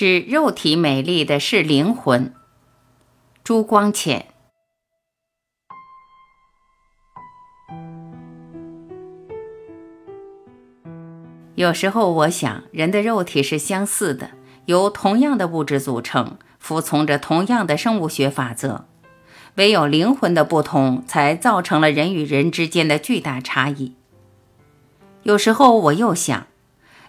使肉体美丽的是灵魂。朱光潜。有时候我想，人的肉体是相似的，由同样的物质组成，服从着同样的生物学法则。唯有灵魂的不同，才造成了人与人之间的巨大差异。有时候我又想，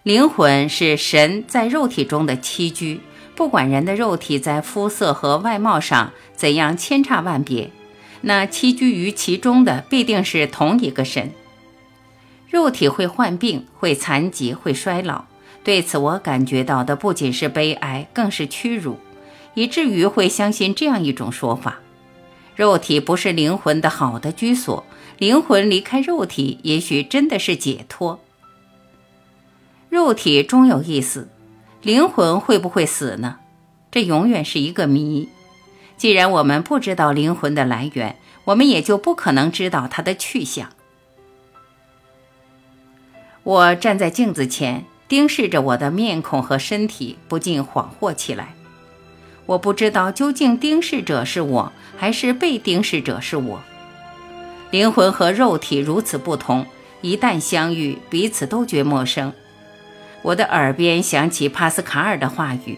灵魂是神在肉体中的栖居，不管人的肉体在肤色和外貌上怎样千差万别，那栖居于其中的必定是同一个神。肉体会患病，会残疾，会衰老，对此我感觉到的不仅是悲哀，更是屈辱，以至于会相信这样一种说法。肉体不是灵魂的好的居所，灵魂离开肉体，也许真的是解脱。肉体终有一死，灵魂会不会死呢？这永远是一个谜。既然我们不知道灵魂的来源，我们也就不可能知道它的去向。我站在镜子前，盯视着我的面孔和身体，不禁恍惚起来。我不知道究竟盯视者是我还是被盯视者是我。灵魂和肉体如此不同，一旦相遇，彼此都觉陌生。我的耳边响起帕斯卡尔的话语：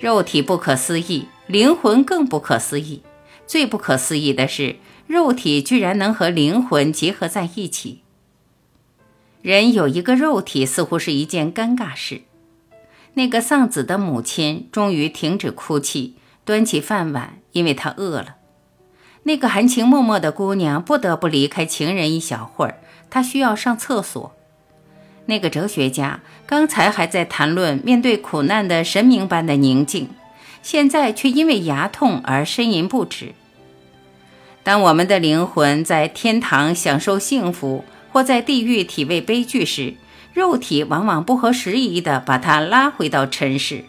肉体不可思议，灵魂更不可思议。最不可思议的是，肉体居然能和灵魂结合在一起。人有一个肉体，似乎是一件尴尬事。那个丧子的母亲终于停止哭泣，端起饭碗，因为她饿了。那个含情脉脉的姑娘不得不离开情人一小会儿，她需要上厕所。那个哲学家刚才还在谈论面对苦难的神明般的宁静，现在却因为牙痛而呻吟不止。当我们的灵魂在天堂享受幸福，或在地狱体味悲剧时，肉体往往不合时宜地把它拉回到尘世。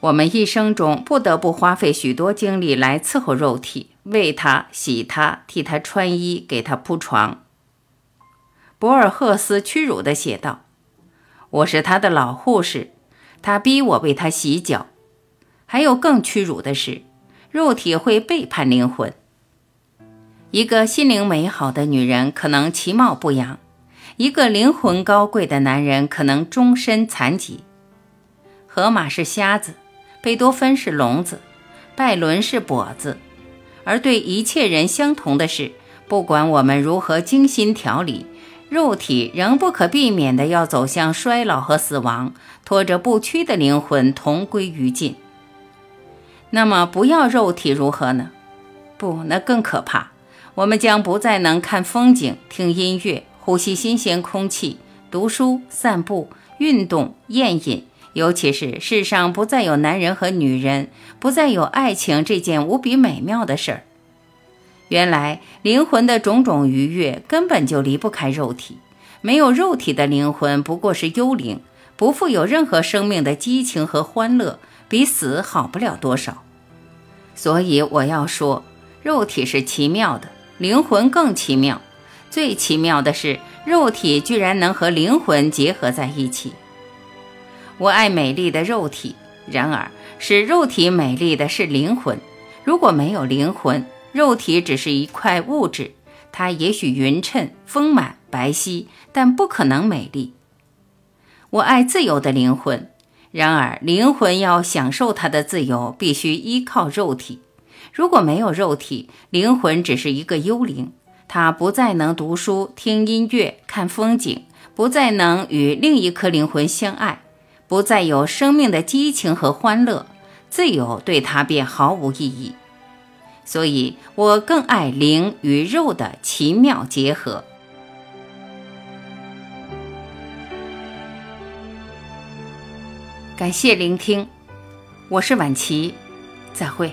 我们一生中不得不花费许多精力来伺候肉体，喂它、洗它、替它穿衣、给它铺床。博尔赫斯屈辱地写道：“我是他的老护士，他逼我为他洗脚。”还有更屈辱的是，肉体会背叛灵魂。一个心灵美好的女人可能其貌不扬。一个灵魂高贵的男人可能终身残疾。荷马是瞎子，贝多芬是聋子，拜伦是跛子。而对一切人相同的是，不管我们如何精心调理，肉体仍不可避免地要走向衰老和死亡，拖着不屈的灵魂同归于尽。那么，不要肉体如何呢？不，那更可怕。我们将不再能看风景、听音乐。呼吸新鲜空气，读书、散步、运动、宴饮，尤其是世上不再有男人和女人，不再有爱情这件无比美妙的事儿。原来灵魂的种种愉悦根本就离不开肉体，没有肉体的灵魂不过是幽灵，不负有任何生命的激情和欢乐，比死好不了多少。所以我要说，肉体是奇妙的，灵魂更奇妙。最奇妙的是，肉体居然能和灵魂结合在一起。我爱美丽的肉体，然而使肉体美丽的是灵魂。如果没有灵魂，肉体只是一块物质，它也许匀称、丰满、白皙，但不可能美丽。我爱自由的灵魂，然而灵魂要享受它的自由，必须依靠肉体。如果没有肉体，灵魂只是一个幽灵。它不再能读书、听音乐、看风景，不再能与另一颗灵魂相爱，不再有生命的激情和欢乐，自由对它便毫无意义。所以我更爱灵与肉的奇妙结合。感谢聆听，我是婉琪，再会。